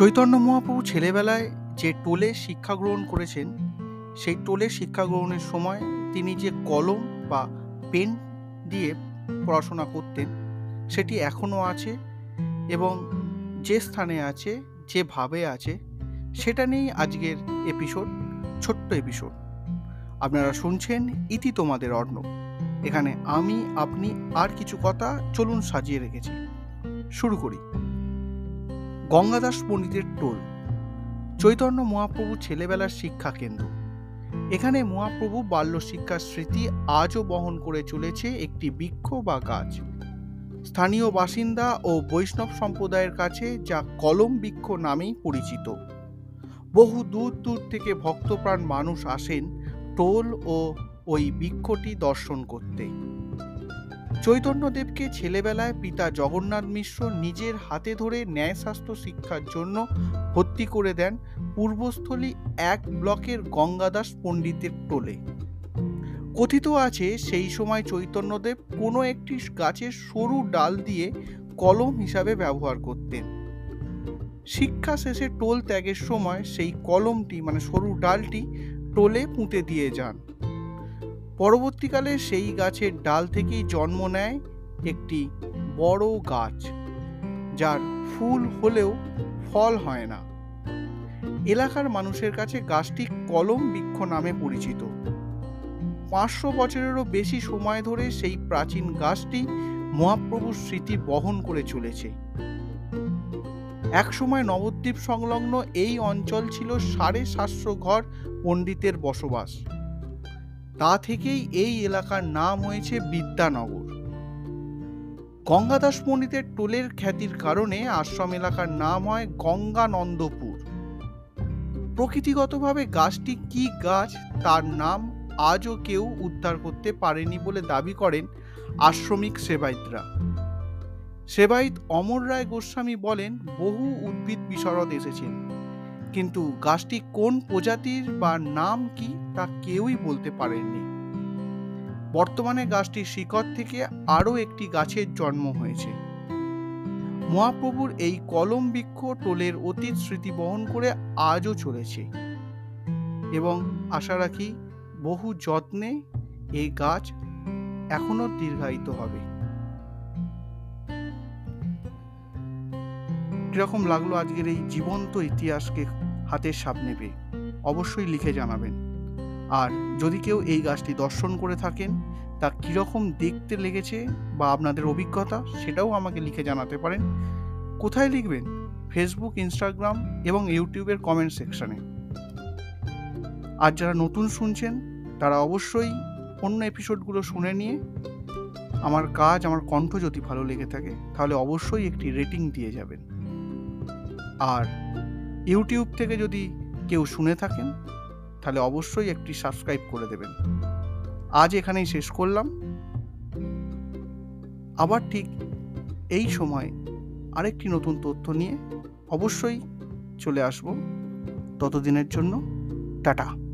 চৈতন্য মহাপ্রভু ছেলেবেলায় যে টোলে শিক্ষা গ্রহণ করেছেন, সেই টোলে শিক্ষা গ্রহণের সময় তিনি যে কলম বা পেন দিয়ে পড়াশোনা করতেন, সেটি এখনও আছে এবং যে স্থানে আছে যেভাবে আছে, সেটা নিয়েই আজকের এপিসোড, ছোট্ট এপিসোড। আপনারা শুনছেন ইতি তোমাদের অর্ণ। এখানে আমি, আপনি আর কিছু কথা চলুন সাজিয়ে রেখেছি। শুরু করি। গঙ্গাদাস পণ্ডিতের টোল। চৈতন্য মহাপ্রভু ছেলেবেলার শিক্ষা কেন্দ্র। এখানে মহাপ্রভু বাল্য শিক্ষার স্মৃতি আজও বহন করে চলেছে একটি বৃক্ষ বা গাছ। স্থানীয় বাসিন্দা ও বৈষ্ণব সম্প্রদায়ের কাছে যা কলম বৃক্ষ নামেই পরিচিত। বহু দূর দূর থেকে ভক্তপ্রাণ মানুষ আসেন টোল ও ওই বৃক্ষটি দর্শন করতে। চৈতন্যদেবকে ছেলেবেলায় পিতা জগন্নাথ মিশ্র নিজের হাতে ধরে ন্যায়শাস্ত্র শিক্ষার জন্য ভর্তি করে দেন পূর্বস্থলী এক ব্লকের গঙ্গাদাস পণ্ডিতের টোলে। কথিত আছে সেই সময় চৈতন্যদেব কোনো একটি গাছের সরু ডাল দিয়ে কলম হিসাবে ব্যবহার করতেন। শিক্ষা শেষে টোল ত্যাগের সময় সেই কলমটি মানে সরু ডালটি, টোলে পুঁতে দিয়ে যান। পরবর্তীকালে সেই গাছের ডাল থেকেই জন্ম নেয় একটি বড় গাছ, যার ফুল হলেও ফল হয় না। এলাকার মানুষের কাছে গাছটি কলম বৃক্ষ নামে পরিচিত। পাঁচশো বছরেরও বেশি সময় ধরে সেই প্রাচীন গাছটি মহাপ্রভুর স্মৃতি বহন করে চলেছে। একসময় নবদ্বীপ সংলগ্ন এই অঞ্চল ছিল সাড়ে সাতশো ঘর পণ্ডিতের বসবাস। তা থেকেই এই এলাকার নাম হয়েছে বিদ্যানগর। গঙ্গাদাস পণ্ডিতের টোলের খ্যাতির কারণে আশ্রম এলাকার নাম হয় গঙ্গানন্দপুর। প্রকৃতিগতভাবে গাছটি কি গাছ, তার নাম আজও কেউ উদ্ধার করতে পারেনি বলে দাবি করেন আশ্রমিক সেবায়িতরা। সেবায়িত অমর রায় গোস্বামী বলেন, বহু উদ্ভিদ বিশরদ এসেছেন কিন্তু গাছটি কোন প্রজাতির বা নাম কি? তা কেউই বলতে পারেননি। বর্তমানে গাছটির শিকড় থেকে আরও একটি গাছের জন্ম হয়েছে। মহাপ্রভুর এই কলম বৃক্ষ টোলের অতীত স্মৃতি বহন করে আজও চলেছে। এবং আশা রাখি বহু যত্নে এই গাছ এখনও দীর্ঘায়িত হবে। কীরকম লাগল আজকের এই জীবন্ত ইতিহাসকে হাতের সামনে পেয়ে? অবশ্যই লিখে জানাবেন। আর যদি কেউ এই গাছটি দর্শন করে থাকেন, তা কীরকম দেখতে লেগেছে বা আপনাদের অভিজ্ঞতা সেটাও আমাকে লিখে জানাতে পারেন। কোথায় লিখবেন? ফেসবুক ইনস্টাগ্রাম এবং ইউটিউবের কমেন্ট সেকশনে আর যারা নতুন শুনছেন, তারা অবশ্যই অন্য এপিসোডগুলো শুনে নিয়ে আমার কাজ, আমার কণ্ঠ যদি ভালো লেগে থাকে, তাহলে অবশ্যই একটি রেটিং দিয়ে যাবেন। আর ইউটিউব থেকে যদি কেউ শুনে থাকেন তাহলে অবশ্যই একটি সাবস্ক্রাইব করে দেবেন। আজ এখানেই শেষ করলাম। আবার ঠিক এই সময় আরেকটি নতুন তথ্য নিয়ে অবশ্যই চলে আসব। ততদিনের জন্য টাটা।